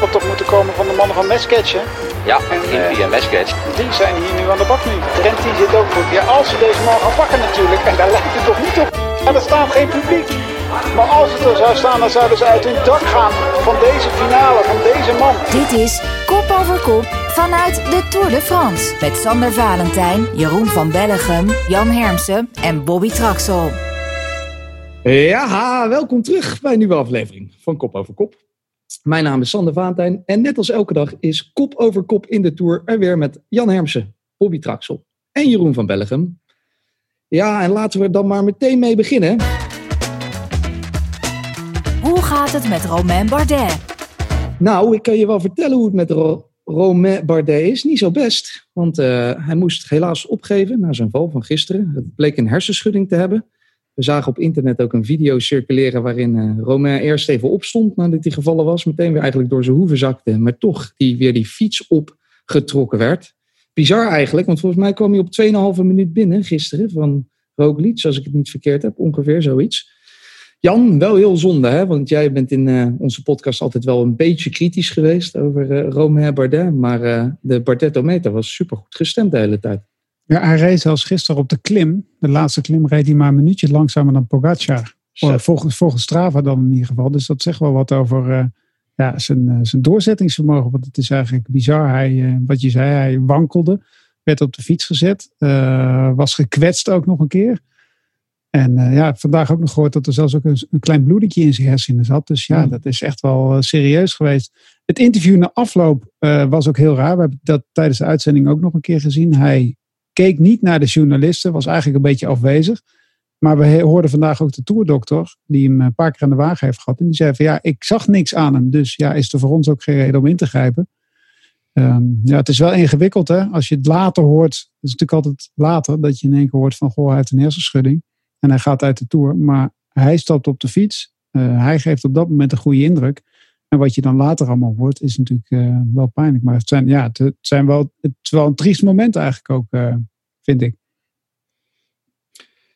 had toch moeten komen van de mannen van Mesketch, hè? Ja, En, eh, en Mesketch. Die zijn hier nu aan de bak nu. Trent die zit ook goed. Ja, als ze deze man gaan pakken natuurlijk. En daar lijkt het toch niet op. En er staat geen publiek. Maar als het er zou staan, dan zouden ze uit hun dak gaan van deze finale, van deze man. Dit is Kop over Kop vanuit de Tour de France. Met Sander Valentijn, Jeroen van Bellegem, Jan Hermsen en Bobby Traxel. Ja, welkom terug bij een nieuwe aflevering van Kop over Kop. Mijn naam is Sander Valentijn en net als elke dag is Kop over Kop in de Tour er weer met Jan Hermsen, Bobby Traxel en Jeroen van Bellegem. Ja, en laten we er dan maar meteen mee beginnen. Hoe gaat het met Romain Bardet? Nou, ik kan je wel vertellen hoe het met Ro- Romain Bardet is. Niet zo best, want eh, hij moest helaas opgeven na zijn val van gisteren. Het bleek een hersenschudding te hebben. We zagen op internet ook een video circuleren waarin eh, Romain eerst even opstond nadat hij gevallen was. Meteen weer eigenlijk door zijn hoeven zakte, maar toch die, weer die fiets opgetrokken werd. Bizar eigenlijk, want volgens mij kwam hij op 2,5 minuut binnen gisteren van Roglic, als ik het niet verkeerd heb, ongeveer zoiets. Jan, wel heel zonde, hè? want jij bent in eh, onze podcast altijd wel een beetje kritisch geweest over eh Romain Bardet. Maar de Bardettometer was supergoed gestemd de hele tijd. Ja, hij reed zelfs gisteren op de klim. De laatste klim reed hij maar een minuutje langzamer dan Pogacar. Zo. Volgens, volgens Strava dan in ieder geval. Dus dat zegt wel wat over eh, ja, zijn, eh, zijn doorzettingsvermogen. Want het is eigenlijk bizar. Hij, eh, wat je zei, hij wankelde. Werd op de fiets gezet. was gekwetst ook nog een keer. En ja, vandaag ook nog gehoord dat er zelfs ook een, een klein bloedetje in zijn hersenen zat. Dus ja, dat is echt wel serieus geweest. Het interview na afloop was ook heel raar. We hebben dat tijdens de uitzending ook nog een keer gezien. Hij keek niet naar de journalisten, was eigenlijk een beetje afwezig. Maar we hoorden vandaag ook de toerdokter, die hem een paar keer aan de wagen heeft gehad. En die zei van ja, ik zag niks aan hem. Dus ja, is er voor ons ook geen reden om in te grijpen. Ehm, ja, het is wel ingewikkeld hè. Als je het later hoort, het is natuurlijk altijd later dat je in één keer hoort van goh, hij heeft een hersenschudding. En hij gaat uit de tour. Maar hij stapt op de fiets. Eh, hij geeft op dat moment een goede indruk. En wat je dan later allemaal hoort, is natuurlijk eh, wel pijnlijk. Maar het zijn, ja, het, het zijn wel, het is wel een triest moment eigenlijk ook, eh, vind ik.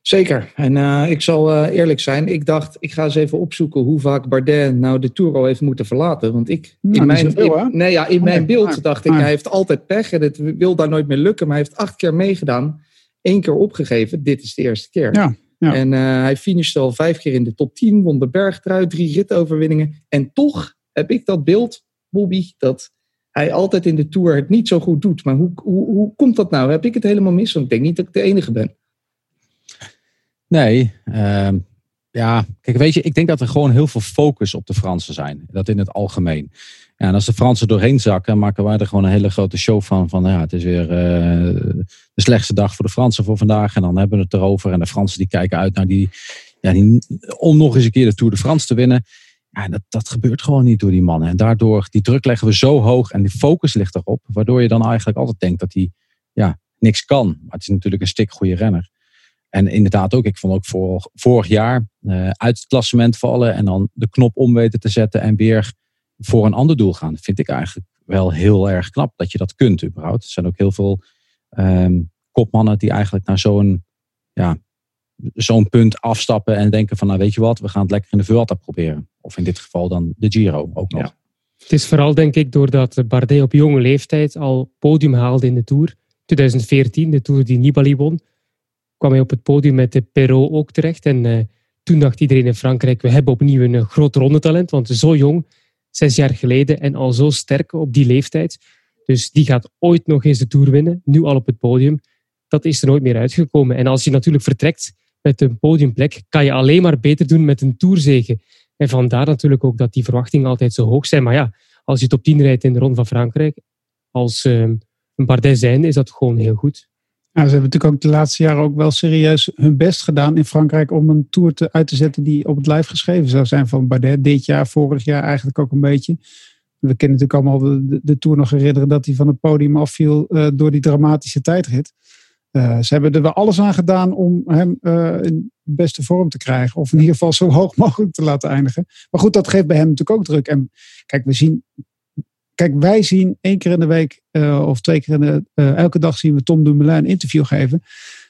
Zeker. En eh, ik zal eh, eerlijk zijn, ik dacht, ik ga eens even opzoeken hoe vaak Bardet nou de Tour al heeft moeten verlaten. Want ik, Nou, in niet mijn, in- nee, ja, in Oh, mijn beeld maar- dacht ik, hij heeft altijd pech en het wil daar nooit meer lukken. Maar hij heeft acht keer meegedaan, één keer opgegeven. Dit is de eerste keer. Ja, ja. En eh, hij finishte al vijf keer in de top 10, won de bergtrui, drie ritoverwinningen. En toch heb ik dat beeld, Bobby, dat hij altijd in de Tour het niet zo goed doet. Maar hoe, hoe, hoe komt dat nou? Heb ik het helemaal mis? Want ik denk niet dat ik de enige ben. Nee, ehm, ja, kijk, weet je, ik denk dat er gewoon heel veel focus op de Fransen zijn. Dat in het algemeen. Ja, en als de Fransen doorheen zakken, maken wij er gewoon een hele grote show van. Van ja, het is weer eh, de slechtste dag voor de Fransen voor vandaag. En dan hebben we het erover. En de Fransen die kijken uit naar die, ja, die om nog eens een keer de Tour de France te winnen. Ja, dat, dat gebeurt gewoon niet door die mannen. En daardoor, die druk leggen we zo hoog en die focus ligt erop. Waardoor je dan eigenlijk altijd denkt dat hij ja, niks kan. Maar het is natuurlijk een stik goede renner. En inderdaad ook, ik vond ook vorig, jaar eh, uit het klassement vallen en dan de knop om weten te zetten en weer voor een ander doel gaan. Vind ik eigenlijk wel heel erg knap dat je dat kunt überhaupt. Er zijn ook heel veel ehm, kopmannen die eigenlijk naar zo'n ja, zo'n punt afstappen en denken van nou weet je wat, we gaan het lekker in de Vuelta proberen. Of in dit geval dan de Giro ook nog. Ja. Het is vooral denk ik doordat Bardet op jonge leeftijd al podium haalde in de Tour. 2014, de Tour die Nibali won, kwam hij op het podium met de Perrault ook terecht. En eh, toen dacht iedereen in Frankrijk, we hebben opnieuw een eh, groot rondetalent, want zo jong, zes jaar geleden en al zo sterk op die leeftijd. Dus die gaat ooit nog eens de Tour winnen, nu al op het podium. Dat is er nooit meer uitgekomen. En als je natuurlijk vertrekt met een podiumplek, kan je alleen maar beter doen met een Tourzege. En vandaar natuurlijk ook dat die verwachtingen altijd zo hoog zijn. Maar ja, als je top 10 rijdt in de Ronde van Frankrijk, als eh, een Bardet zijn, is dat gewoon heel goed. Nou, ze hebben natuurlijk ook de laatste jaren ook wel serieus hun best gedaan in Frankrijk om een tour te, uit te zetten die op het lijf geschreven zou zijn van Bardet. Dit jaar, vorig jaar eigenlijk ook een beetje. We kunnen natuurlijk allemaal de tour nog herinneren dat hij van het podium afviel eh, door die dramatische tijdrit. Eh, ze hebben er wel alles aan gedaan om hem eh, in de beste vorm te krijgen. Of in ieder geval zo hoog mogelijk te laten eindigen. Maar goed, dat geeft bij hem natuurlijk ook druk. En kijk, we zien Kijk, wij zien één keer in de week uh, of twee keer in de elke dag zien we Tom Dumoulin een interview geven.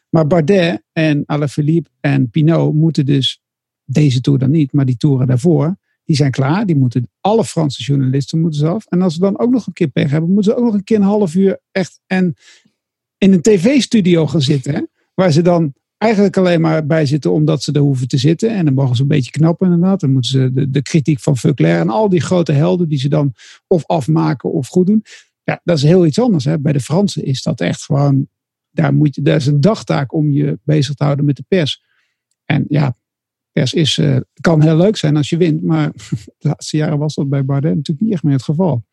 Maar Bardet en Alaphilippe en Pinot moeten dus deze tour dan niet, maar die toeren daarvoor Die zijn klaar. Die moeten, alle Franse journalisten moeten ze af. En als ze dan ook nog een keer pech hebben, moeten ze ook nog een keer een half uur echt en in een tv-studio gaan zitten. Waar ze dan eigenlijk alleen maar bij zitten omdat ze er hoeven te zitten. En dan mogen ze een beetje knappen inderdaad. Dan moeten ze de, kritiek van Fuclair en al die grote helden die ze dan of afmaken of goed doen. Ja, dat is heel iets anders. Hè. Bij de Fransen is dat echt gewoon, daar, moet je, daar is een dagtaak om je bezig te houden met de pers. En ja, pers is, uh, kan heel leuk zijn als je wint. Maar de laatste jaren was dat bij Bardet natuurlijk niet echt meer het geval.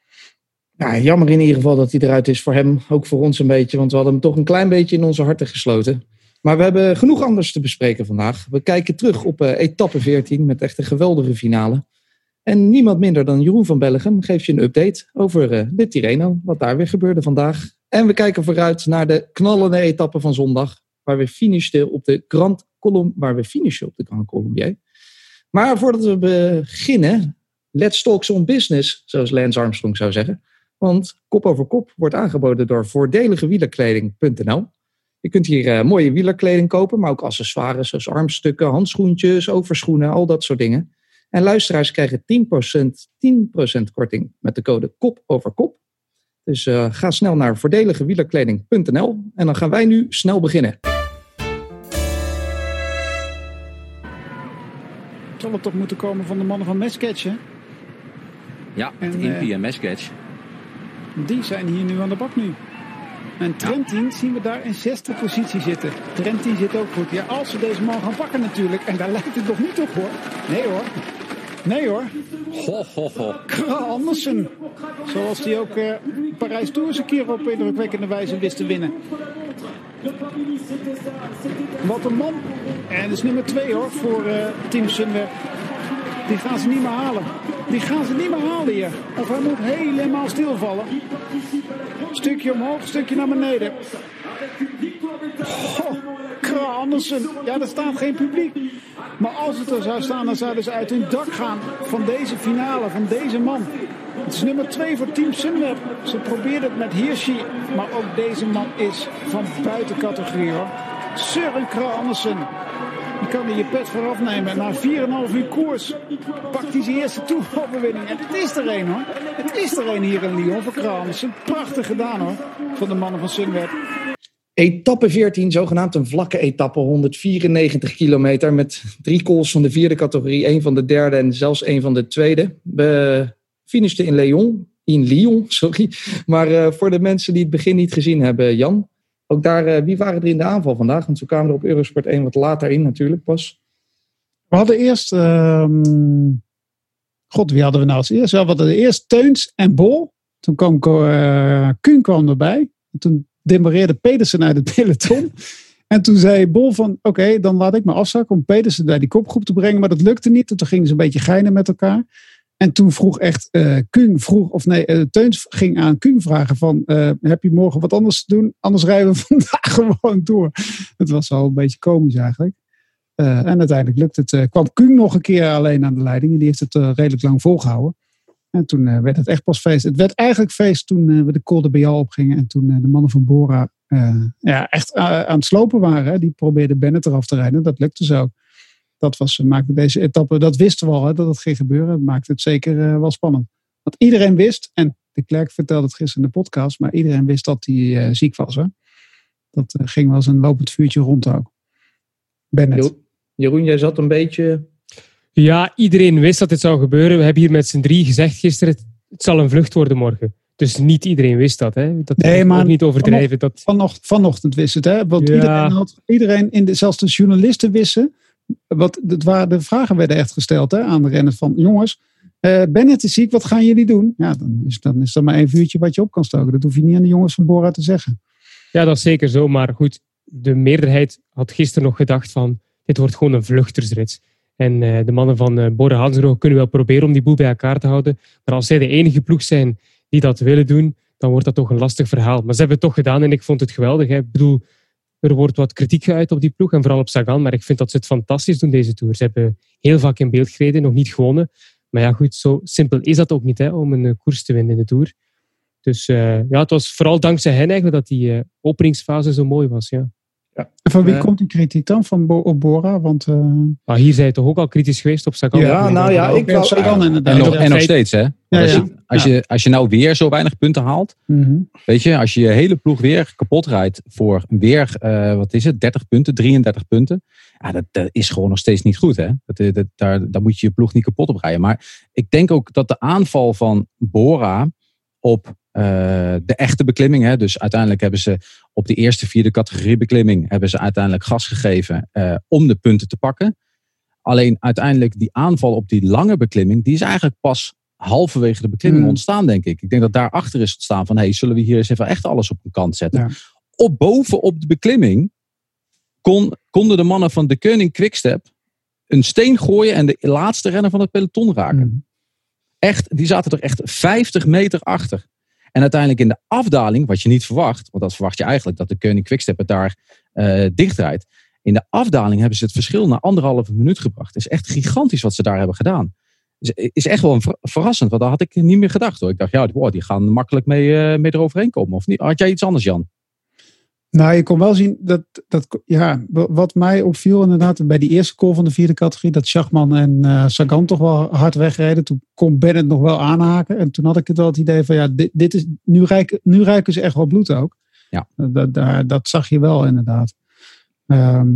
Ja, jammer in ieder geval dat hij eruit is voor hem. Ook voor ons een beetje. Want we hadden hem toch een klein beetje in onze harten gesloten. Maar we hebben genoeg anders te bespreken vandaag. We kijken terug op uh, etappe 14 met echt een geweldige finale. En niemand minder dan Jeroen van Bellegem geeft je een update over uh, de Tirreno. Wat daar weer gebeurde vandaag. En we kijken vooruit naar de knallende etappe van zondag. Waar we finishten op de Grand Colom, waar we finishen op de Grand Colombier. Maar voordat we beginnen, let's talk some business, zoals Lance Armstrong zou zeggen. Want kop over kop wordt aangeboden door voordeligewielerkleding.nl. Je kunt hier uh, mooie wielerkleding kopen, maar ook accessoires zoals armstukken, handschoentjes, overschoenen, al dat soort dingen. En luisteraars krijgen 10%, 10% korting met de code kop over kop. Dus uh, ga snel naar voordeligewielerkleding.nl en dan gaan wij nu snel beginnen. Zal het toch moeten komen van de mannen van Mesketch, hè? Ja, en, Impie en Mesketch. Die zijn hier nu aan de bak nu. En Trentin ja. zien we daar in zesde positie zitten. Trentin zit ook goed. Ja, als ze deze man gaan pakken natuurlijk. En daar lijkt het nog niet op hoor. Nee hoor. Nee hoor. Ho, ho, ho. Andersen. Zoals die ook uh, Parijs Tours een keer op indrukwekkende wijze wist te winnen. Wat een man. En dat is nummer twee hoor voor uh, Team Sunweb. Die gaan ze niet meer halen. Die gaan ze niet meer halen hier. Of hij moet helemaal stilvallen. Stukje omhoog, stukje naar beneden. Oh, Kra Andersen. Ja, er staat geen publiek. Maar als het er zou staan, dan zouden ze uit hun dak gaan van deze finale, van deze man. Het is nummer 2 voor Team Sunweb. Ze probeert het met Hirschi, maar ook deze man is van buiten categorie hoor. Søren Kra Andersen. Kan er je pet voor afnemen. Na 4,5 uur koers pakt hij zijn eerste toeroverwinning. En het is er een hoor. Het is er een hier in Lyon voor Kra Andersen. Prachtig gedaan hoor, van de mannen van Sunweb. Etappe 14, zogenaamd een vlakke etappe, 194 kilometer met drie calls van de vierde categorie, één van de derde en zelfs één van de tweede. We finishten in Lyon, in Lyon, sorry. Maar uh, voor de mensen die het begin niet gezien hebben, Jan, ook daar, uh, wie waren er in de aanval vandaag? Want zo kwamen er op Eurosport 1 wat later in natuurlijk pas. We hadden eerst, uh, god wie hadden we nou als eerst? We hadden eerst Teuns en Bol. Toen kwam uh, Kuhn kwam erbij. Toen demareerde Pedersen uit het peloton. En toen zei Bol van, oké, dan laat ik me afzakken om Pedersen bij die kopgroep te brengen. Maar dat lukte niet. En toen gingen ze een beetje geinen met elkaar. En toen vroeg echt uh, Kung, vroeg, of nee, uh, Teuns ging aan Kung vragen van, uh, heb je morgen wat anders te doen? Anders rijden we vandaag gewoon door. Het was al een beetje komisch eigenlijk. en uiteindelijk lukte het. kwam Kung nog een keer alleen aan de leiding. En die heeft het redelijk lang volgehouden. En toen werd het echt pas feest. Het werd eigenlijk feest toen we de Col de Bial opgingen. En toen de mannen van Bora ja, echt aan het slopen waren. Die probeerden Bennett eraf te rijden. Dat lukte zo dat was, maakte deze etappe, dat wisten we al hè, dat het ging gebeuren. Dat maakte het zeker uh, wel spannend. Want iedereen wist, en de Klerk vertelde het gisteren in de podcast, maar iedereen wist dat hij uh, ziek was. Hè? Dat uh, ging wel eens een lopend vuurtje rond ook. Bennett. Jeroen, jij zat een beetje. Ja, iedereen wist dat dit zou gebeuren. We hebben hier met z'n drie gezegd gisteren: het zal een vlucht worden morgen. Dus niet iedereen wist dat. Hè? Dat nee, maar niet overdrijven. dat... vanochtend, vanochtend wist het. Hè? Want ja. iedereen, had, iedereen in de, zelfs de journalisten wisten wat, de vragen werden echt gesteld hè, aan de renners van jongens, uh, Bennett is ziek, wat gaan jullie doen? Ja, dan is, dan is er maar één vuurtje wat je op kan stoken. Dat hoef je niet aan de jongens van Bora te zeggen. Ja, dat is zeker zo. Maar goed, de meerderheid had gisteren nog gedacht van dit wordt gewoon een vluchtersrit. En uh, de mannen van uh, Bora Hansgrohe kunnen wel proberen om die boel bij elkaar te houden. Maar als zij de enige ploeg zijn die dat willen doen, dan wordt dat toch een lastig verhaal. Maar ze hebben het toch gedaan en ik vond het geweldig. Hè. Ik bedoel, er wordt wat kritiek geuit op die ploeg en vooral op Sagan. Maar ik vind dat ze het fantastisch doen deze Tour. Ze hebben heel vaak in beeld gereden, nog niet gewonnen. Maar ja, goed, zo simpel is dat ook niet hè, om een uh, koers te winnen in de Tour. Dus uh, ja, het was vooral dankzij hen eigenlijk dat die uh, openingsfase zo mooi was. Ja. En van wie Eh. komt die kritiek dan? Van Bo op Bora? Want eh, Maar hier zijn je toch ook al kritisch geweest op Sagan? Ja, nou ja, ik ja, Sagan inderdaad. En nog, en nog steeds, hè? Ja, als, ja. Je, als, je, als je nou weer zo weinig punten haalt, Mhm. weet je, als je je hele ploeg weer kapot rijdt voor weer, eh, wat is het, 30 punten, 33 punten. Ja, dat, dat is gewoon nog steeds niet goed, hè? Dat, dat, daar, daar moet je je ploeg niet kapot op rijden. Maar ik denk ook dat de aanval van Bora op eh, de echte beklimming, hè, dus uiteindelijk hebben ze op de eerste vierde categorie beklimming, hebben ze uiteindelijk gas gegeven eh, om de punten te pakken. Alleen uiteindelijk die aanval op die lange beklimming, die is eigenlijk pas halverwege de beklimming Hmm. ontstaan, denk ik. Ik denk dat daarachter is ontstaan van, hey, zullen we hier eens even echt alles op een kant zetten? Ja. Op bovenop de beklimming kon, konden de mannen van de Koning Quickstep een steen gooien en de laatste renner van het peloton raken. Mhm. Echt, die zaten er echt 50 meter achter. En uiteindelijk in de afdaling, wat je niet verwacht, want dat verwacht je eigenlijk dat de Koning Quickstep het daar eh dichtrijdt. In de afdaling hebben ze het verschil naar anderhalve minuut gebracht. Het is echt gigantisch wat ze daar hebben gedaan. Is, is echt wel verrassend, want dat had ik niet meer gedacht hoor. Ik dacht, ja, die gaan makkelijk mee, eh, mee eroverheen komen. Of niet? Had jij iets anders, Jan? Nou, je kon wel zien dat, dat ja, wa- wat mij opviel inderdaad bij die eerste call van de vierde categorie, dat Schachman en eh, Sagan toch wel hard wegreden. Toen kon Bennett nog wel aanhaken. En toen had ik het wel het idee van ja, dit, dit is, nu, ruiken, nu ruiken ze echt wel bloed ook. Ja. Dat, dat, dat zag je wel inderdaad. Ehm,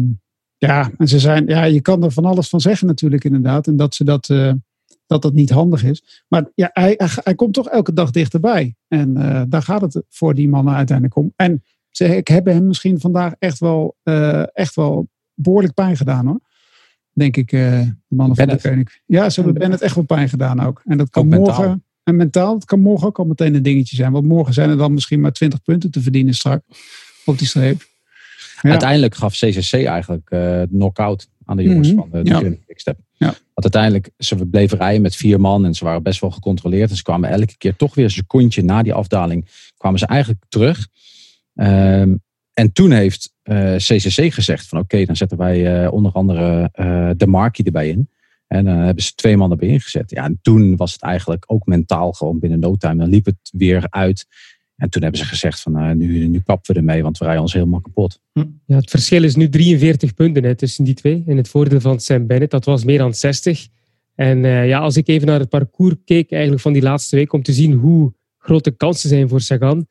ja, en ze zijn, ja, je kan er van alles van zeggen natuurlijk inderdaad. En dat ze dat, eh, dat, dat niet handig is. Maar ja, hij, hij, hij komt toch elke dag dichterbij. En eh, daar gaat het voor die mannen uiteindelijk om. En ze ik hebben hem misschien vandaag echt wel, eh, echt wel behoorlijk pijn gedaan hoor. Denk ik, eh, de mannen van de. Koning. Ja, ze hebben Bennett echt wel pijn gedaan ook. En dat kan Ook mentaal. morgen. En mentaal, het kan morgen ook al meteen een dingetje zijn. Want morgen zijn er dan misschien maar 20 punten te verdienen straks. Op die streep. Ja. Uiteindelijk gaf CCC eigenlijk de knock-out aan de jongens Mhm. van de, de Ja. Ja. Want uiteindelijk, ze bleven rijden met vier man en ze waren best wel gecontroleerd. En ze kwamen elke keer toch weer een secondje na die afdaling, kwamen ze eigenlijk terug. Ehm, en toen heeft eh, CCC gezegd van oké, dan zetten wij eh, onder andere eh, de Markie erbij in. En dan hebben ze twee man erbij ingezet. Ja, en toen was het eigenlijk ook mentaal gewoon binnen no time. Dan liep het weer uit. En toen hebben ze gezegd van nu, nu kappen we ermee, want we rijden ons helemaal kapot. Ja, het verschil is nu 43 punten hè, tussen die twee. In het voordeel van Sam Bennett, dat was meer dan 60. En ja, als ik even naar het parcours keek eigenlijk van die laatste week, om te zien hoe grote kansen zijn voor Sagan.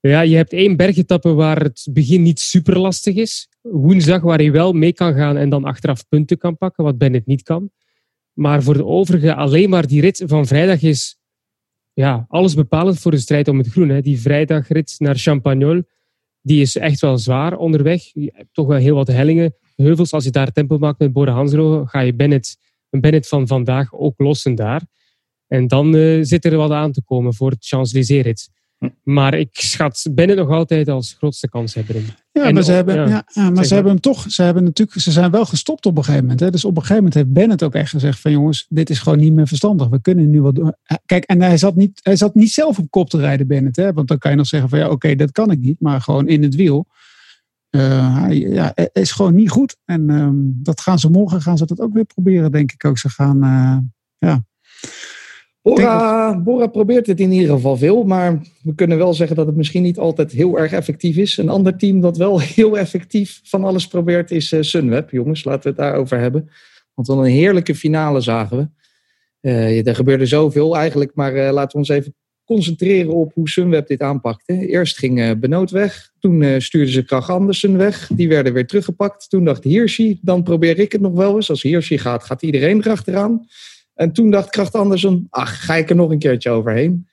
Ja, je hebt één bergetappe waar het begin niet super lastig is. Woensdag waar hij wel mee kan gaan en dan achteraf punten kan pakken, wat Bennett niet kan. Maar voor de overige, alleen maar die rit van vrijdag is ja, alles bepalend voor de strijd om het groen. Hè. Die vrijdagrit naar Champagnol, die is echt wel zwaar onderweg. Je hebt toch wel heel wat hellingen, heuvels. Als je daar tempo maakt met Bora Hansro, ga je Bennett, een Bennett van vandaag ook lossen daar. En dan eh, zit er wat aan te komen voor het Champs-Élysées-rit. Maar ik schat Bennett nog altijd als grootste kanshebber in. Ja, En maar, ze hebben, ja, maar ze maar. hebben hem toch, ze hebben natuurlijk, ze zijn wel gestopt op een gegeven moment. Hè? Dus op een gegeven moment heeft Bennett ook echt gezegd van jongens, dit is gewoon niet meer verstandig. We kunnen nu wat doen. Kijk, en hij zat niet, hij zat niet zelf op kop te rijden, Bennett. Hè? Want dan kan je nog zeggen van ja, oké, dat kan ik niet. Maar gewoon in het wiel. eh, hij ja, is gewoon niet goed. En ehm, dat gaan ze morgen gaan ze dat ook weer proberen, denk ik ook. Ze gaan, eh, ja. Bora, Bora probeert het in ieder geval veel, maar we kunnen wel zeggen dat het misschien niet altijd heel erg effectief is. Een ander team dat wel heel effectief van alles probeert is eh, Sunweb. Jongens, laten we het daarover hebben. Want wat een heerlijke finale zagen we. Eh, er gebeurde zoveel eigenlijk, maar eh, laten we ons even concentreren op hoe Sunweb dit aanpakte. Eerst ging eh Benoot weg, toen stuurden ze Krach Andersen weg. Die werden weer teruggepakt. Toen dacht Hirschi, dan probeer ik het nog wel eens. Als Hirschi gaat, gaat iedereen erachteraan. En toen dacht Kracht Andersen, ach, ga ik er nog een keertje overheen.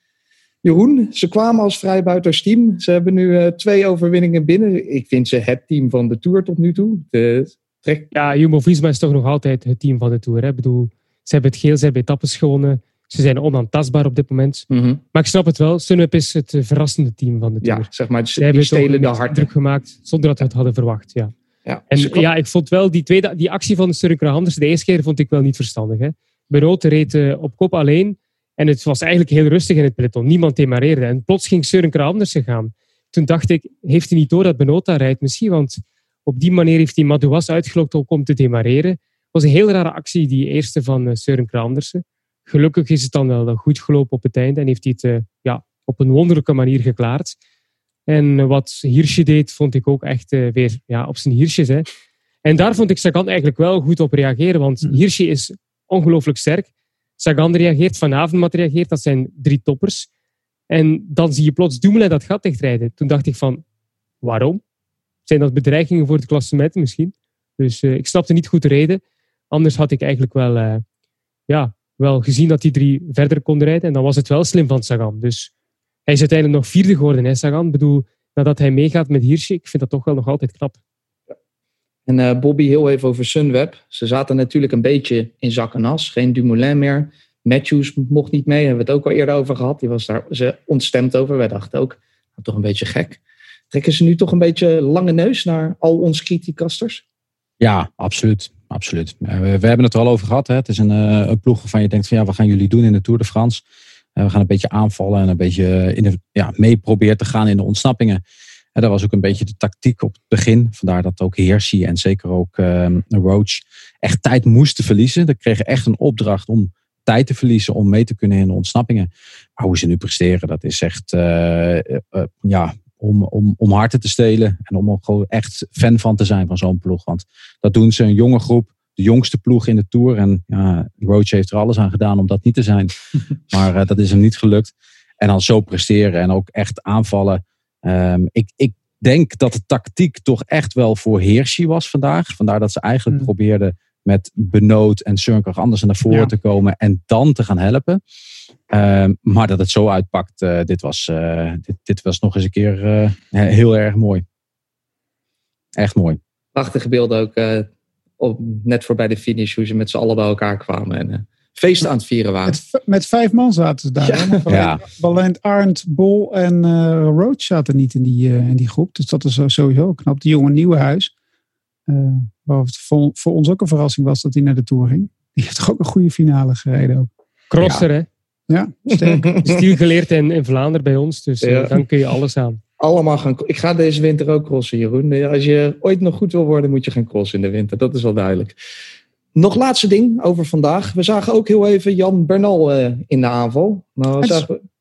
Jeroen, ze kwamen als vrijbuitersteam. Ze hebben nu eh, twee overwinningen binnen. Ik vind ze het team van de Tour tot nu toe. De trek... Ja, Jumbo-Visma is toch nog altijd het team van de Tour. Hè? Ik bedoel, ze hebben het geel, ze hebben etappes gewonnen. Ze zijn onaantastbaar op dit moment. Maar ik snap het wel. Sunweb is het eh, verrassende team van de Tour. Ja, zeg maar, Ze die hebben stelen de harten. druk gemaakt zonder dat we het hadden verwacht. Ja. Ja, En ze kwam- ja, ik vond wel die, tweede, die actie van Søren Anders de eerste keer vond ik wel niet verstandig. Hè. Benoot reed eh, op kop alleen en het was eigenlijk heel rustig in het peloton. Niemand demareerde. En plots ging Søren gaan. Toen dacht ik, heeft hij niet door dat Benoot daar rijdt? Misschien, want op die manier heeft hij Madouas uitgelokt om- te demareren. Het was een heel rare actie, die eerste van uh, Søren Andersen. Gelukkig is het dan wel goed gelopen op het einde en heeft hij het eh, ja, op een wonderlijke manier geklaard. En wat Hirsje deed, vond ik ook echt eh, weer ja, op zijn Hirsjes. Hè. En daar vond ik Sagan eigenlijk wel goed op reageren, want Hirsje is ongelooflijk sterk. Sagan reageert, Van Avermaet reageert, dat zijn drie toppers. En dan zie je plots Dumoulin dat gat dichtrijden. Toen dacht ik van, waarom? Zijn dat bedreigingen voor het klassement misschien? Dus uh, ik snapte niet goed de reden. Anders had ik eigenlijk wel, uh, ja, wel gezien dat die drie verder konden rijden. En dan was het wel slim van Sagan. Dus hij is uiteindelijk nog vierde geworden, hè, Sagan. Ik bedoel, nadat hij meegaat met Hirsche, ik vind dat toch wel nog altijd knap. En uh, Bobby, heel even over Sunweb. Ze zaten natuurlijk een beetje in zak en as. Geen Dumoulin meer. Matthews mocht niet mee, hebben we het ook al eerder over gehad. Die was daar ze ontstemd over. Wij dachten ook, nou, toch een beetje gek. Trekken ze nu toch een beetje lange neus naar al onze criticasters? Ja, absoluut. absoluut. We, we, hebben het er al over gehad. Hè. Het is een, uh, een ploeg waarvan je denkt van ja, wat gaan jullie doen in de Tour de France? We gaan een beetje aanvallen en een beetje in de, ja, mee proberen te gaan in de ontsnappingen. En dat was ook een beetje de tactiek op het begin. Vandaar dat ook Heersie en zeker ook uh, Roach echt tijd moesten verliezen. Ze kregen echt een opdracht om tijd te verliezen om mee te kunnen in de ontsnappingen. Maar hoe ze nu presteren, dat is echt uh, uh, ja, om, om, om harten te stelen. En om er gewoon echt fan van te zijn van zo'n ploeg. Want dat doen ze, een jonge groep. De jongste ploeg in de Tour. En ja, Roach heeft er alles aan gedaan om dat niet te zijn. maar uh, dat is hem niet gelukt. En dan zo presteren en ook echt aanvallen. Um, ik, ik denk dat de tactiek toch echt wel voor Hirschi was vandaag. Vandaar dat ze eigenlijk mm. probeerden met Benoot en Sunker anders naar voren ja. te komen en dan te gaan helpen. Um, maar dat het zo uitpakt, uh, dit, was, uh, dit, dit, was nog eens een keer uh, heel erg mooi. Echt mooi. Prachtige beelden ook, op, net voorbij de finish, hoe ze met z'n allen bij elkaar kwamen en feest aan het vieren waren. Met, met vijf man zaten ze daar. Ja. Arndt, Bol en Roach zaten niet in die, in die groep. Dus dat is sowieso knap. Die jonge Nieuwenhuis. Uh, waar het voor, voor, ons ook een verrassing was dat hij naar de Tour ging. Die heeft toch ook een goede finale gereden ook. Crosser, ja. hè? Ja, sterk. Stiel geleerd in, in Vlaanderen bij ons, dus ja. uh, dan kun je alles aan. Allemaal gaan. Ik ga deze winter ook crossen, Jeroen. Als je ooit nog goed wil worden, moet je gaan crossen in de winter. Dat is wel duidelijk. Nog laatste ding over vandaag. We zagen ook heel even Jan Bernal uh, in de aanval. Nou, we zagen,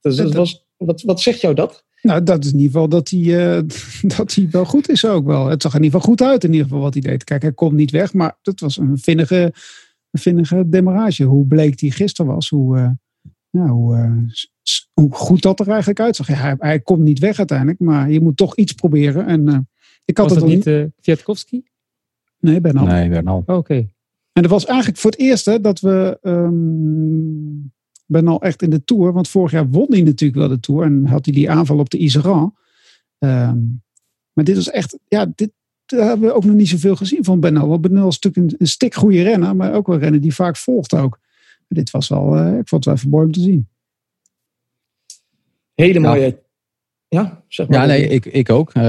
dus, dat was, wat, wat zegt jou dat? Nou, dat is in ieder geval dat hij, uh, dat hij wel goed is ook wel. Het zag er in ieder geval goed uit in ieder geval wat hij deed. Kijk, hij komt niet weg, maar dat was een vinnige, een vinnige demarage. Hoe bleek die gisteren was, hoe, uh, ja, hoe, uh, hoe goed dat er eigenlijk uitzag. Ja, hij, hij, komt niet weg uiteindelijk, maar je moet toch iets proberen. En, ik had was het dat niet uh, Kwiatkowski? Nee, Bernal. Nee, Bernal. Oh, Oké. Okay. En dat was eigenlijk voor het eerst hè, dat we... Um, ben al echt in de Tour. Want vorig jaar won hij natuurlijk wel de Tour. En had hij die aanval op de Iseran. Um, maar dit was echt... Ja, dit hebben we ook nog niet zoveel gezien van Benal. Want Benal is natuurlijk een, een stik goede renner. Maar ook wel een renner die vaak volgt ook. Maar dit was wel... Uh, ik vond het wel even mooi om te zien. Hele mooie... Ja, zeg maar. Ja, nee, ik, ik ook. Uh,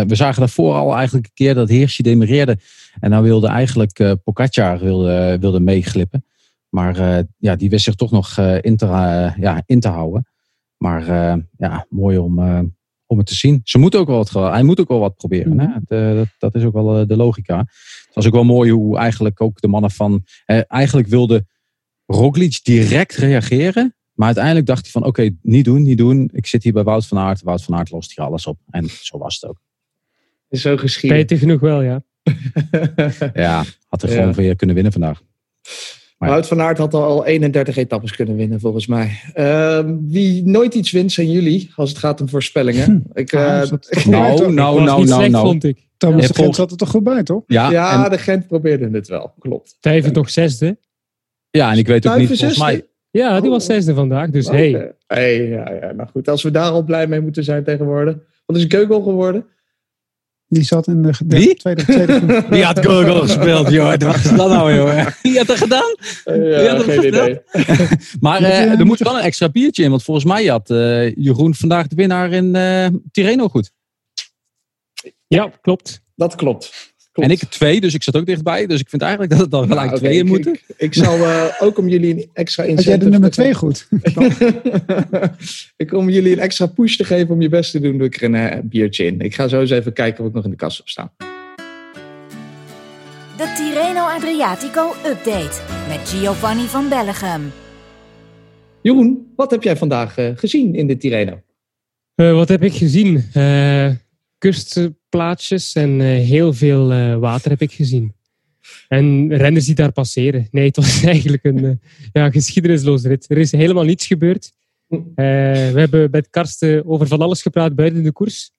we zagen daarvoor al eigenlijk een keer dat Heersje demereerde. En nou wilde eigenlijk uh, Pogacar wilde, wilde meeglippen. Maar uh, ja, die wist zich toch nog in, te, ja, in te houden. Maar ja, mooi om, om het te zien. Ze moet ook wel wat, hij moet ook wel wat proberen. Hè? De, dat, dat, is ook wel de logica. Het was ook wel mooi hoe eigenlijk ook de mannen van... eigenlijk wilde Roglic direct reageren. Maar uiteindelijk dacht hij van oké, okay, niet doen, niet doen. Ik zit hier bij Wout van Aert. Wout van Aert lost hier alles op. En zo was het ook. Is zo geschieden. Beter genoeg wel, ja. ja, had er gewoon ja. weer kunnen winnen vandaag. Maar Wout van Aert had al 31 etappes kunnen winnen, volgens mij. Uh, wie nooit iets wint, zijn jullie, als het gaat om voorspellingen. Hm. Ik, uh, nou, nou, nou, nou, nou, nou. vond ik. Thomas de Gent zat er toch goed bij, toch? Ja, ja en... de Gent probeerde het wel, klopt. Tijven toch zesde? Ja, en ik weet ook niet, volgens mij... Ja, die was zesde vandaag, dus oh, hey. Okay. hey. Ja, ja, nou goed, als we daar al blij mee moeten zijn tegenwoordig. Wat is Geugel geworden? Die zat in de, de Wie? tweede, tweede Die had Google gespeeld, joh. Wat is dat nou, joh? Wie had dat gedaan? Uh, ja, had geen idee. maar uh, er moet wel een extra biertje in. Want volgens mij had uh, Jeroen vandaag de winnaar in Tireno goed. Ja, klopt. Dat klopt. Klopt. En ik twee, dus ik zat ook dichtbij. Dus ik vind eigenlijk dat het dan gelijk nou, okay, tweeën moeten. Ik, ik zal uh, ook om jullie een extra inzet. Had jij de nummer twee goed? ik om jullie een extra push te geven om je best te doen, doe ik er een uh, biertje in. Ik ga zo eens even kijken wat ik nog in de kast heb staan. De Tirreno Adriatico Update met Giovanni van Bellegem. Jeroen, wat heb jij vandaag uh, gezien in de Tirreno? Eh, wat heb ik gezien? Kustplaatjes en eh, heel veel eh, water heb ik gezien. En renners die daar passeren. Nee, het was eigenlijk een eh, ja, geschiedenisloos rit. Er is helemaal niets gebeurd. We hebben met Karsten over van alles gepraat buiten de koers.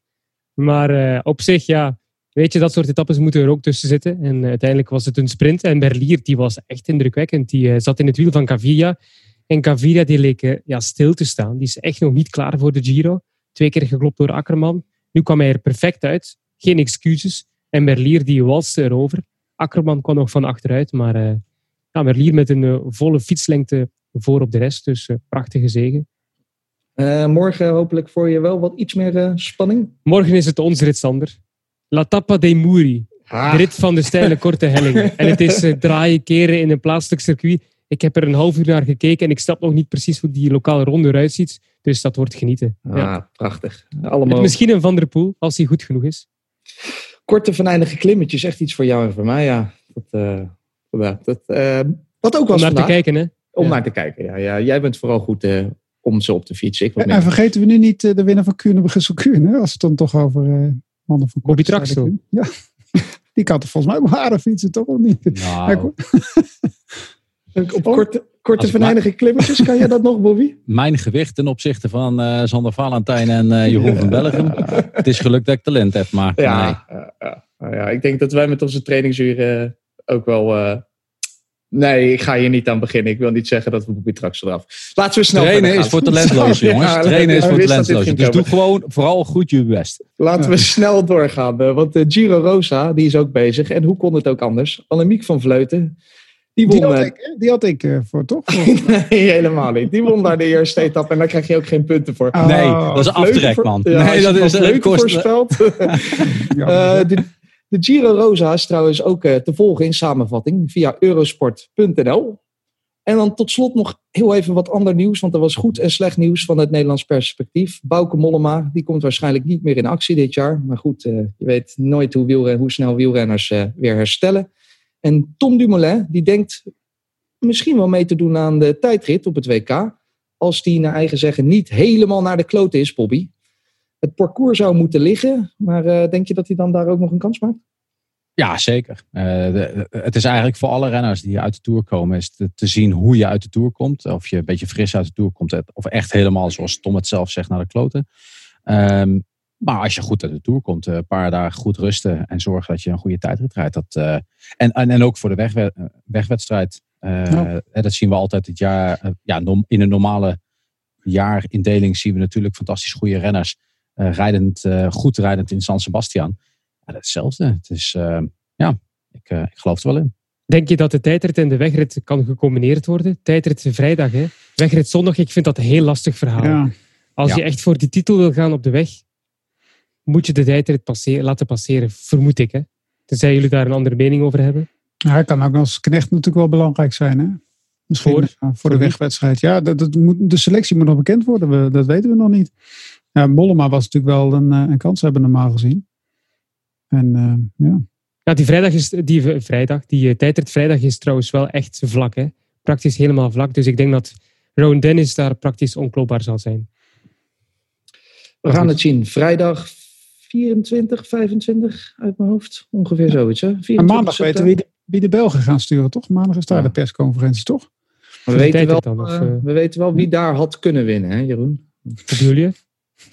Maar op zich, ja, weet je, dat soort etappes moeten er ook tussen zitten. En uiteindelijk was het een sprint. En Berlier, die was echt indrukwekkend. Die zat in het wiel van Gaviria. En Gaviria, die leek ja, stil te staan. Die is echt nog niet klaar voor de Giro. Twee keer geklopt door Akkerman. Nu kwam hij er perfect uit. Geen excuses. En Merlier, die walste erover. Akkerman kwam nog van achteruit. Maar eh ja, Merlier met een eh, volle fietslengte voor op de rest. Dus eh, prachtige zegen. Morgen hopelijk voor je wel wat iets meer spanning. Morgen is het onze rit, Sander. La Tappa dei Muri. Ah. De rit van de steile korte hellingen. En het is draaien, keren in een plaatselijk circuit. Ik heb er een half uur naar gekeken en ik snap nog niet precies hoe die lokale ronde eruit ziet. Dus dat wordt genieten. Ah, Ja. prachtig. Met Allemaal misschien een Van der Poel, als hij goed genoeg is. korte venijnige klimmetjes. Echt iets voor jou en voor mij, ja. Dat, eh, ja, dat, eh, wat ook Om was naar te kijken, hè. Om Ja. naar te kijken, ja, ja. Jij bent vooral goed eh, om ze op te fietsen. Ik wat En vergeten we nu niet de winnaar van Kuurne Brussel Kuurne, als het dan toch over eh, mannen van Bobby Traxel. Ja, die kan toch volgens mij ook aardig fietsen, toch? Of niet? Nou, Op korte, korte venijnige klimmetjes, kan jij dat nog, Bobby? mijn gewicht ten opzichte van eh Sander Valentijn en eh, Jeroen van Bellegem. Het is geluk dat ik talent heb, maar nee. Ja. Nou ja, ik denk dat wij met onze trainingsuren ook wel... eh, Nee, ik ga hier niet aan beginnen. Ik wil niet zeggen dat we Bobby Traxel eraf. Laten we snel Trainen is voor gaan. talentlozen, jongens. Ja, Trainen is voor ging Dus doe gewoon vooral goed je best. Laten we snel doorgaan. Want Giro Rosa, die is ook bezig. En hoe kon het ook anders? Annemiek van Vleuten, die won... Die had eh, ik, die had ik eh, voor, toch? nee, helemaal niet. Die won daar de eerste etappe en daar krijg je ook geen punten voor. Oh, Nee, dat is aftrek, voor- man. Ja, nee, dat is een. Ja, Eh, de, de Giro Rosa is trouwens ook eh, te volgen in samenvatting via eurosport.nl. En dan tot slot nog heel even wat ander nieuws, want er was goed en slecht nieuws van het Nederlands perspectief. Bauke Mollema, die komt waarschijnlijk niet meer in actie dit jaar. Maar goed, eh, je weet nooit hoe, wielren, hoe snel wielrenners eh, weer herstellen. En Tom Dumoulin, die denkt misschien wel mee te doen aan de tijdrit op het WK. Als die naar eigen zeggen niet helemaal naar de klote is, Bobby. Het parcours zou moeten liggen, maar eh, denk je dat hij dan daar ook nog een kans maakt? Ja, zeker. Eh, het is eigenlijk voor alle renners die uit de Tour komen, is te, te zien hoe je uit de Tour komt. Of je een beetje fris uit de Tour komt. Of echt helemaal, zoals Tom het zelf zegt, naar de kloten. Ehm, maar als je goed uit de Tour komt, eh, een paar dagen goed rusten en zorgen dat je een goede tijdrit rijdt. Dat, eh, en, en, en ook voor de wegwe- eh, wegwedstrijd. Ja. Dat zien we altijd het jaar. ja, in een normale jaarindeling zien we natuurlijk fantastisch goede renners. eh, rijdend, eh, goed rijdend in San Sebastian. Ja, hetzelfde. Het is, eh, ja, ik, ik geloof er wel in. Denk je dat de tijdrit en de wegrit kan gecombineerd worden? Tijdrit vrijdag, hè? Wegrit zondag, ik vind dat een heel lastig verhaal. ja. Als Ja. je echt voor die titel wil gaan op de weg, moet je de tijdrit passeren, laten passeren, vermoed ik. Hè? Tenzij jullie daar een andere mening over hebben. Hij kan ook als knecht natuurlijk wel belangrijk zijn. Hè? Misschien Voor? voor, voor Voor de wegwedstrijd. Ja, dat, dat moet, de selectie moet nog bekend worden. We, dat weten we nog niet. Ja, Mollema was natuurlijk wel een, eh, een kans hebben normaal gezien. En eh, ja. Ja, die vrijdag is, die vrijdag, die eh, tijdrit vrijdag is trouwens wel echt vlak. Hè? Praktisch helemaal vlak. Dus ik denk dat Rowan Dennis daar praktisch onklopbaar zal zijn. We gaan het zien. Vrijdag 24, 25 uit mijn hoofd. Ongeveer zoiets. Hè? 24 En maandag weten we wie de, wie de Belgen gaan sturen, toch? Maandag is daar Ja. de persconferentie, toch? We weten, wel, tijdrit dan, of, eh, eh? we weten wel wie daar had kunnen winnen, hè, Jeroen? Wat bedoel je?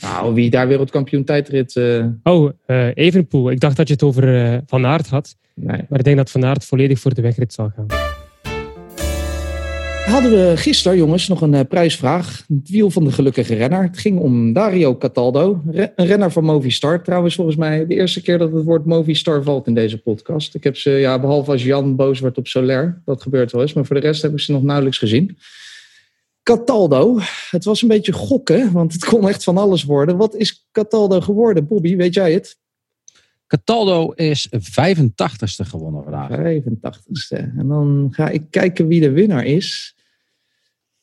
Nou, wie daar wereldkampioen tijdrit... eh, Oh, eh Evenpoel. Ik dacht dat je het over eh, Van Aert had. nee. Maar ik denk dat Van Aert volledig voor de wegrit zal gaan. Hadden we gisteren, jongens, nog een eh, prijsvraag. Het wiel van de gelukkige renner. Het ging om Dario Cataldo. Een renner van Movistar. Trouwens, volgens mij de eerste keer dat het woord Movistar valt in deze podcast. Ik heb ze, ja, behalve als Jan boos wordt op Soler. Dat gebeurt wel eens. Maar voor de rest heb ik ze nog nauwelijks gezien. Cataldo. Het was een beetje gokken, want het kon echt van alles worden. Wat is Cataldo geworden? Bobby, weet jij het? Cataldo is 85ste gewonnen vandaag. 85ste. En dan ga ik kijken wie de winnaar is.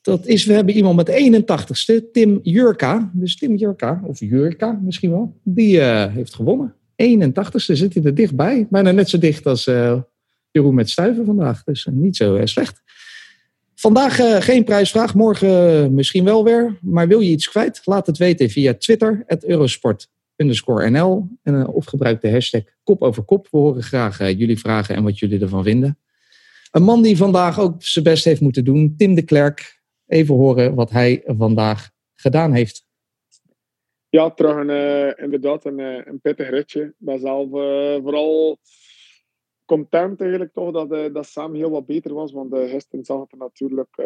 Dat is, we hebben iemand met 81ste, Tim Jurka. Dus Tim Jurka, of Jurka misschien wel, die eh, heeft gewonnen. 81ste zit hij er dichtbij. Bijna net zo dicht als eh, Jeroen met Stuiven vandaag. Dus eh, niet zo slecht. Vandaag uh, geen prijsvraag, morgen uh, misschien wel weer. Maar wil je iets kwijt? Laat het weten via Twitter, Eurosport NL. En, uh, of gebruik de hashtag kop over kop. We horen graag jullie vragen en wat jullie ervan vinden. Een man die vandaag ook zijn best heeft moeten doen, Tim de Klerk. Even horen wat hij vandaag gedaan heeft. Ja, terug een, inderdaad een, een pittig ritje. Ik ben zelf vooral content eigenlijk toch dat, dat Sam heel wat beter was. Want gisteren zag het er natuurlijk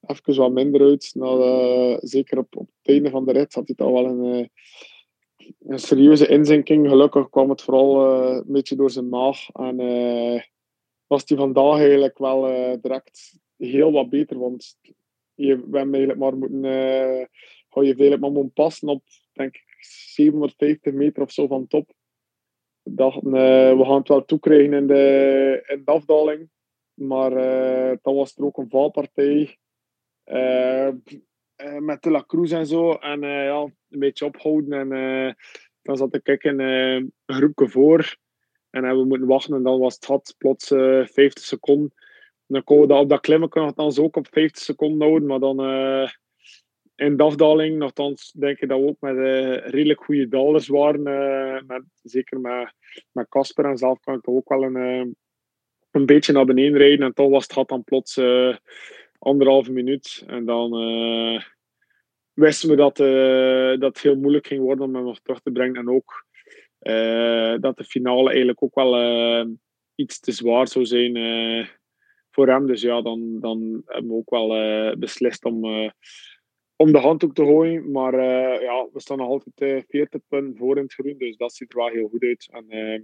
even wat minder uit. Nou, zeker op, op het einde van de rit had hij toch wel een, een serieuze inzinking. Gelukkig kwam het vooral een beetje door zijn maag. En was hij vandaag eigenlijk wel direct heel wat beter. Want je, we hebben eigenlijk maar moeten, uh, je eigenlijk maar moeten passen op denk ik 750 meter of zo van top dachten, uh, we gaan het wel toekrijgen in de, in de afdaling. Maar uh, dan was er ook een valpartij. Met de La Cruz en zo. En ja, een beetje ophouden. En dan zat ik een groepje voor. En we moeten wachten. En dan was het had plots 50 seconden. Dan kon we op dat klimmen dan ook op 50 seconden houden. Maar dan in de afdaling, nogthans denk ik dat we ook met uh, redelijk goede dalers waren. Uh, met, zeker met Casper en zelf kan ik toch ook wel een, een beetje naar beneden rijden. En toch was het gat dan plots anderhalve minuut. En dan wisten we dat, dat het heel moeilijk ging worden om hem nog terug te brengen. En ook dat de finale eigenlijk ook wel iets te zwaar zou zijn voor hem. Dus ja, dan, dan hebben we ook wel beslist om om de handdoek te gooien. Maar uh, ja, we staan nog altijd uh, 40 punten voor in het groen. Dus dat ziet er wel heel goed uit. En uh,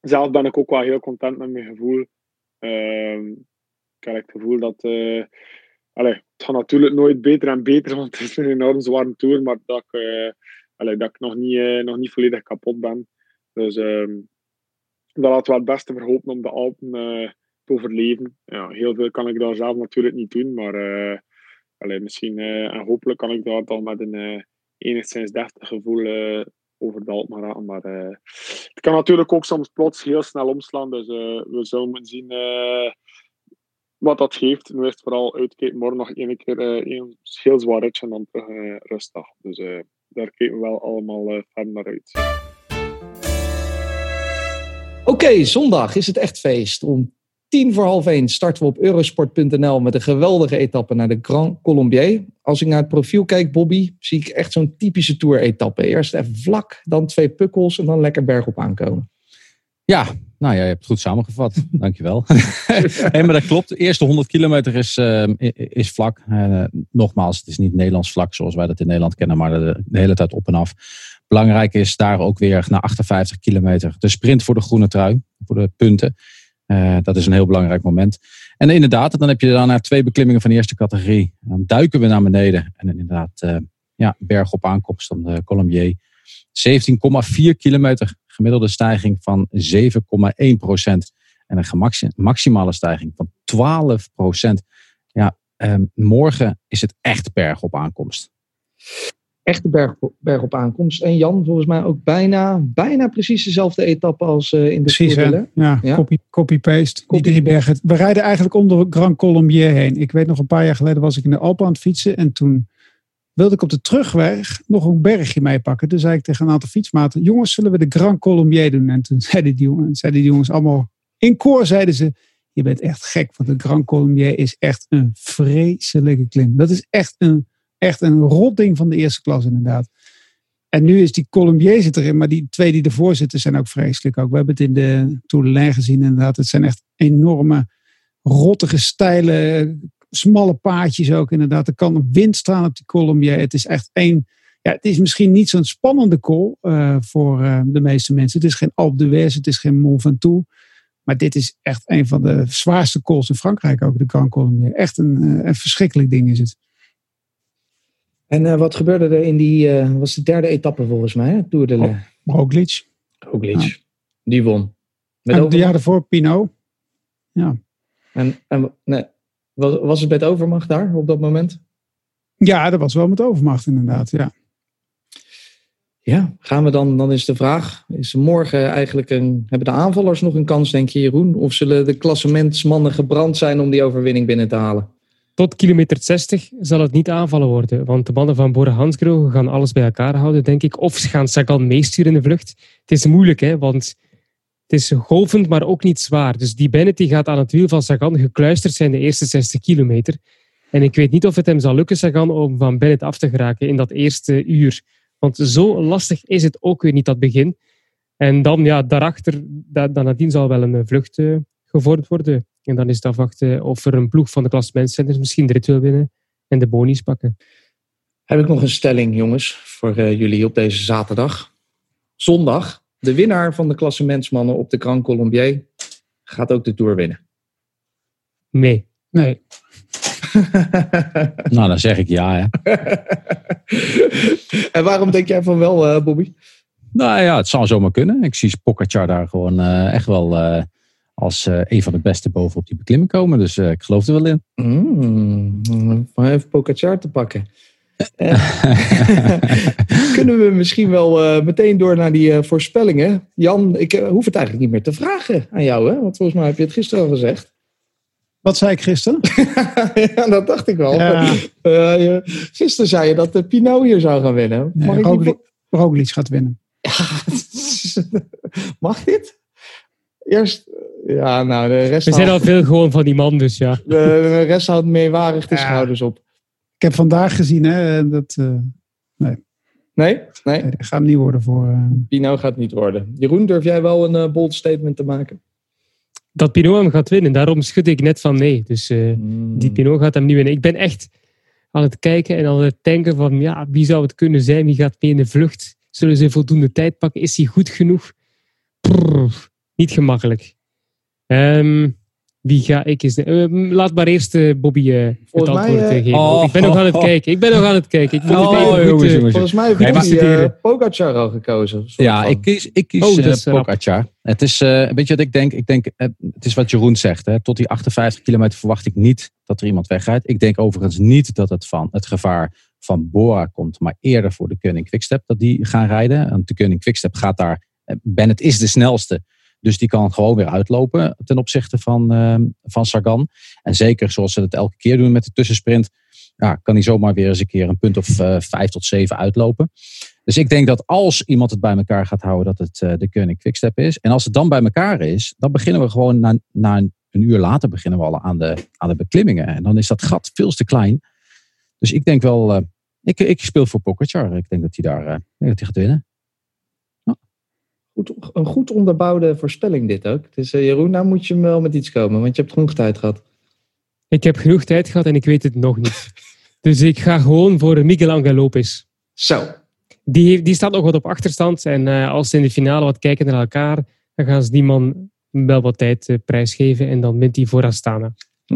zelf ben ik ook wel heel content met mijn gevoel. Ehm, ik heb het gevoel dat. Uh, allez, het gaat natuurlijk nooit beter en beter, want het is een enorm zware tour. Maar dat ik, dat ik nog, niet, nog niet volledig kapot ben. Dus ehm, dat laat wel het beste verhopen om de Alpen overleven. Ja, heel veel kan ik daar zelf natuurlijk niet doen. Maar Allee, misschien, uh, en hopelijk kan ik daar dan met een uh, enigszins deftig gevoel uh, over de gaan. Maar het kan natuurlijk ook soms plots heel snel omslaan. Dus we zullen moeten zien wat dat geeft. Nu is het vooral uitkijken. Morgen nog één keer een heel zwaar ritje en dan terug rustdag. Dus daar kijken we wel allemaal verder naar uit. Oké, zondag is het echt feest. Om tien voor half één starten we op eurosport.nl met een geweldige etappe naar de Grand Colombier. Als ik naar het profiel kijk, Bobby, zie ik echt zo'n typische Tour-etappe. Eerst even vlak, dan twee pukkels en dan lekker bergop aankomen. Ja, nou ja, je hebt het goed samengevat. Dankjewel. nee, maar dat klopt. De eerste 100 kilometer is, uh, is vlak. Uh, nogmaals, het is niet Nederlands vlak zoals wij dat in Nederland kennen, maar de, de, hele tijd op en af. Belangrijk is daar ook weer na 58 kilometer de sprint voor de groene trui, voor de punten. Uh, dat is een heel belangrijk moment. En inderdaad, dan heb je daarna twee beklimmingen van de eerste categorie. Dan duiken we naar beneden. En inderdaad, uh, ja, berg op aankomst van de Colombier. 17,4 kilometer gemiddelde stijging van 7,1 procent. En een maximale stijging van 12 procent. Ja, um, morgen is het echt berg op aankomst echte berg, berg op aankomst. En Jan, volgens mij ook bijna, bijna precies dezelfde etappe als uh, in de Precies, ja, ja, copy, copy-paste. Copy. Die bergen. We rijden eigenlijk om de Grand Colombier heen. Ik weet nog een paar jaar geleden was ik in de Alpen aan het fietsen. En toen wilde ik op de terugweg nog een bergje meepakken. Toen zei ik tegen een aantal fietsmaten, jongens, zullen we de Grand Colombier doen? En toen zeiden die jongens, zeiden die jongens allemaal in koor, zeiden ze, je bent echt gek, want de Grand Colombier is echt een vreselijke klim. Dat is echt een echt een rotding van de eerste klas inderdaad. En nu is die Colombier zit erin, maar die twee die ervoor zitten zijn ook vreselijk. Ook. We hebben het in de Tour de Lijn gezien inderdaad. Het zijn echt enorme, rottige, steile, smalle paadjes ook inderdaad. Er kan wind staan op die Colombier. Het is echt één... Ja, het is misschien niet zo'n spannende call uh, voor uh, de meeste mensen. Het is geen Alpe d'Huez, het is geen Mont Ventoux. Maar dit is echt een van de zwaarste calls in Frankrijk ook, de Grand Colombier. Echt een, uh, een verschrikkelijk ding is het. En uh, wat gebeurde er in die, uh, was de derde etappe volgens mij, hè? Tour de Le... Roglic. Roglic. Ja. Die won. Met en de jaren voor Pinot. Ja. En, en nee, was, was het met overmacht daar op dat moment? Ja, dat was wel met overmacht inderdaad, ja. Ja, gaan we dan, dan is de vraag, is morgen eigenlijk een, hebben de aanvallers nog een kans, denk je Jeroen? Of zullen de klassementsmannen gebrand zijn om die overwinning binnen te halen? Tot kilometer 60 zal het niet aanvallen worden, want de mannen van Bora Hansgrohe gaan alles bij elkaar houden, denk ik. Of ze gaan Sagan meesturen in de vlucht. Het is moeilijk, hè, want het is golvend, maar ook niet zwaar. Dus die Bennett die gaat aan het wiel van Sagan gekluisterd zijn de eerste 60 kilometer. En ik weet niet of het hem zal lukken, Sagan, om van Bennett af te geraken in dat eerste uur. Want zo lastig is het ook weer niet, dat begin. En dan, ja, daarachter, da, dan nadien zal wel een vlucht uh, gevormd worden. En dan is het afwachten of er een ploeg van de klassementscenters misschien de rit wil winnen en de bonies pakken. Heb ik nog een stelling, jongens, voor uh, jullie op deze zaterdag. Zondag, de winnaar van de klassementsmannen op de Grand Colombier gaat ook de Tour winnen. Nee. Nee. nou, dan zeg ik ja. Hè. en waarom denk jij van wel, uh, Bobby? Nou ja, het zou zomaar kunnen. Ik zie Pogacar daar gewoon uh, echt wel uh, als een van de beste bovenop die beklimming komen. Dus ik geloof er wel in. Mm, even Pogacar te pakken. Kunnen we misschien wel meteen door naar die voorspellingen? Jan, ik hoef het eigenlijk niet meer te vragen aan jou, hè? want volgens mij heb je het gisteren al gezegd. Wat zei ik gisteren? ja, dat dacht ik wel. Ja. Uh, gisteren zei je dat de Pinot hier zou gaan winnen. Mag nee, Roglic, Roglic gaat winnen. Mag dit? Eerst, ja, nou, de rest. We zijn al veel gewoon van die man, dus ja. De, de rest houdt meewarig de ja. schouders op. Ik heb vandaag gezien, hè, dat. Uh, nee. Nee? Nee. nee dat gaat niet worden voor. Uh... Pino gaat niet worden. Jeroen, durf jij wel een uh, bold statement te maken? dat Pinot hem gaat winnen. Daarom schud ik net van nee. Dus uh, mm. die Pinot gaat hem niet winnen. Ik ben echt aan het kijken en aan het denken van ja, wie zou het kunnen zijn? Wie gaat mee in de vlucht? Zullen ze voldoende tijd pakken? Is hij goed genoeg? Prrr, niet gemakkelijk. Um, wie ga ik eens... Uh, laat maar eerst uh, Bobby uh, het antwoord mij, geven. Oh, ik ben nog aan het kijken. Ik ben nog aan het kijken. Ik oh, jongens, jongens, jongens. Volgens mij heeft hij Pogacar al gekozen. Ja, ik kies, ik kies oh, Pogacar. Het is, weet je wat ik denk? Ik denk, het is wat Jeroen zegt. Hè? Tot die 58 kilometer verwacht ik niet dat er iemand wegrijdt. Ik denk overigens niet dat het van het gevaar van Bora komt, maar eerder voor de Koning Quickstep dat die gaan rijden. Want de Koning Quickstep gaat daar... Bennett is de snelste. Dus die kan gewoon weer uitlopen ten opzichte van, uh, van Sagan. En zeker zoals ze het elke keer doen met de tussensprint, ja, kan hij zomaar weer eens een keer een punt of uh, vijf tot zeven uitlopen. Dus ik denk dat als iemand het bij elkaar gaat houden, dat het uh, de Koning Quickstep is. En als het dan bij elkaar is, dan beginnen we gewoon na, een, uur later beginnen we al aan de, aan de beklimmingen. En dan is dat gat veel te klein. Dus ik denk wel, uh, ik, ik speel voor Pogacar. Ik denk dat hij daar dat gaat winnen. Goed, een goed onderbouwde voorspelling dit ook. Dus Jeroen, nou moet je wel met iets komen, want je hebt genoeg tijd gehad. Ik heb genoeg tijd gehad en ik weet het nog niet. dus ik ga gewoon voor Miguel Angel Lopez. Zo. Die, die staat nog wat op achterstand. En uh, als ze in de finale wat kijken naar elkaar, dan gaan ze die man wel wat tijd uh, prijsgeven. En dan wint hij voor Astana. Hm?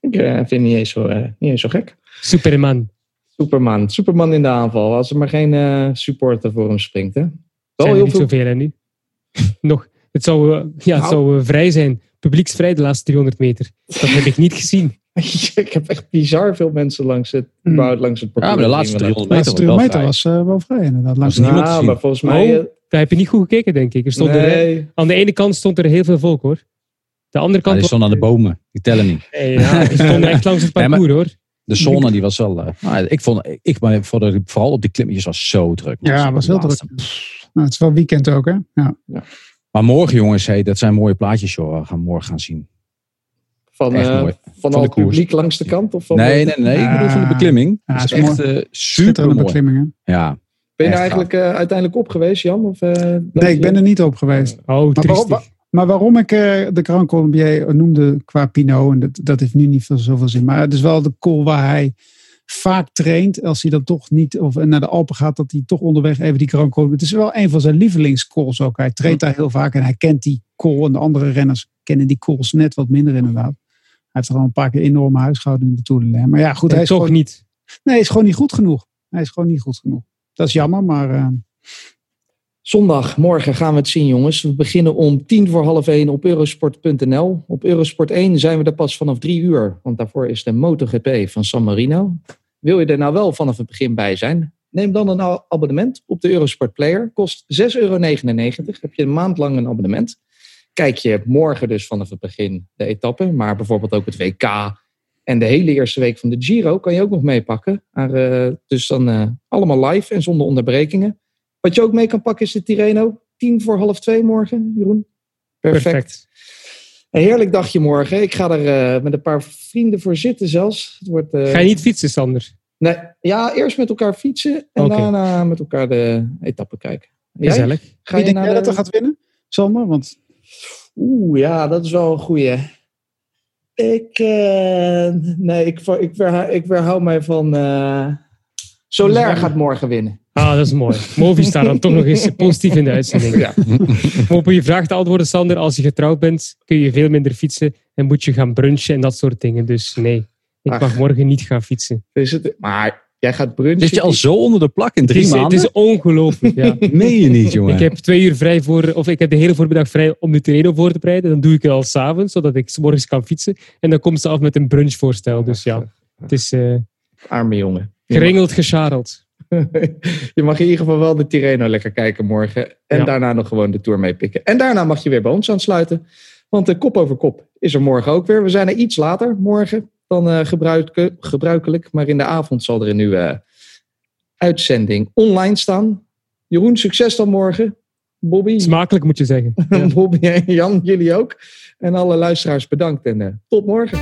Ik vind het niet eens, zo, niet eens zo gek. Superman. Superman. Superman in de aanval. Als er maar geen supporter voor hem springt, hè? Wel zijn er niet veel... zoveel hè, nu. Nog. Het zou, eh, ja, het nou. zou eh, vrij zijn. Publieksvrij de laatste 300 meter. Dat heb ik niet gezien. ik heb echt bizar veel mensen langs het, mm. langs het parcours. Ja, maar de laatste 300 meter, laatste 300 meter was uh, wel vrij inderdaad. Langs niemand ja, maar volgens mij... Oh, daar heb je niet goed gekeken, denk ik. Er stond nee. er, aan de ene kant stond er heel veel volk, hoor. De andere kant... Ja, die stonden aan de bomen. Die tellen niet. Ja, die stonden echt langs het parcours, hoor. De zone die was wel. Uh, ik vond, ik, maar vooral op die klimmetjes was zo druk. Ja, was heel druk. Nou, het is wel weekend ook, hè? Ja. ja. Maar morgen, jongens, hey, dat zijn mooie plaatjes, joh. We gaan morgen gaan zien. Van, uh, van, van al het publiek langs de kant? Of van nee, nee, nee. Ik bedoel van de beklimming. Ja, dat is echt uh, super mooi. beklimmingen. Ja. Ben je er eigenlijk uh, uiteindelijk op geweest, Jan? Of, nee, ik ben er niet op geweest. Oh, maar waarom, maar waarom ik de Grand Colombier noemde qua Pinot, en dat, dat heeft nu niet veel, zoveel zin, maar het is wel de call waar hij vaak traint. Als hij dan toch niet of naar de Alpen gaat, dat hij toch onderweg even die Grand Col. Het is wel een van zijn lievelingscalls ook. Hij traint daar heel vaak en hij kent die call. En de andere renners kennen die calls net wat minder inderdaad. Hij heeft er al een paar keer enorme huishouden in de Tour de Maar ja, goed. hij is toch niet. Nee, hij is gewoon niet goed genoeg. Hij is gewoon niet goed genoeg. Dat is jammer, maar... Uh... Zondag, morgen gaan we het zien, jongens. We beginnen om tien voor half één op eurosport.nl. Op Eurosport 1 zijn we er pas vanaf drie uur, want daarvoor is de MotoGP van San Marino. Wil je er nou wel vanaf het begin bij zijn? Neem dan een abonnement op de Eurosport Player. Kost 6,99 euro. Heb je een maand lang een abonnement. Kijk je morgen dus vanaf het begin de etappe. Maar bijvoorbeeld ook het WK en de hele eerste week van de Giro kan je ook nog meepakken. Eh, dus dan eh, allemaal live en zonder onderbrekingen. Wat je ook mee kan pakken is de Tirreno. Tien voor half twee morgen, Jeroen. Perfect. Perfect. Een heerlijk dagje morgen. Ik ga er eh, met een paar vrienden voor zitten zelfs. Het wordt, eh, Ga je niet fietsen, Sander? Nee, ja, eerst met elkaar fietsen en Oké. daarna met elkaar de etappe kijken. Jij? Gezellig. Ga Wie je denk naar jij de... dat er gaat winnen, Sander? Want Oeh, ja, dat is wel een goeie. Ik, eh, nee, ik, ik, ik mij van... eh Soler gaat morgen winnen. Ah, dat is mooi. Movi staat dan toch nog eens positief in de uitzending. Ja. Om op je vraag te antwoorden, Sander, als je getrouwd bent, kun je veel minder fietsen en moet je gaan brunchen en dat soort dingen. Dus nee, ik Ach. mag morgen niet gaan fietsen. Is het, maar jij gaat brunchen. Zit je al zo onder de plak in Het drie is, het maanden? is ongelooflijk, ja. Meen je niet, jongen? Ik heb twee uur vrij voor, of ik heb de hele voormiddag vrij om de Tirreno voor te bereiden. Dan doe ik het al s'avonds, zodat ik 's morgens kan fietsen. En dan komt ze af met een brunchvoorstel. Dus ja, het is eh, Arme jongen. Geringeld, gescharreld. Je mag in ieder geval wel de Tirreno lekker kijken morgen. En Ja. daarna nog gewoon de Tour meepikken. En daarna mag je weer bij ons aansluiten. Want de kop over kop is er morgen ook weer. We zijn er iets later morgen dan eh, gebruik- gebruikelijk. Maar in de avond zal er een nieuwe uitzending online staan. Jeroen, succes dan morgen. Bobby, Smakelijk moet je zeggen. Bobby en Jan, jullie ook. En alle luisteraars bedankt en eh, tot morgen.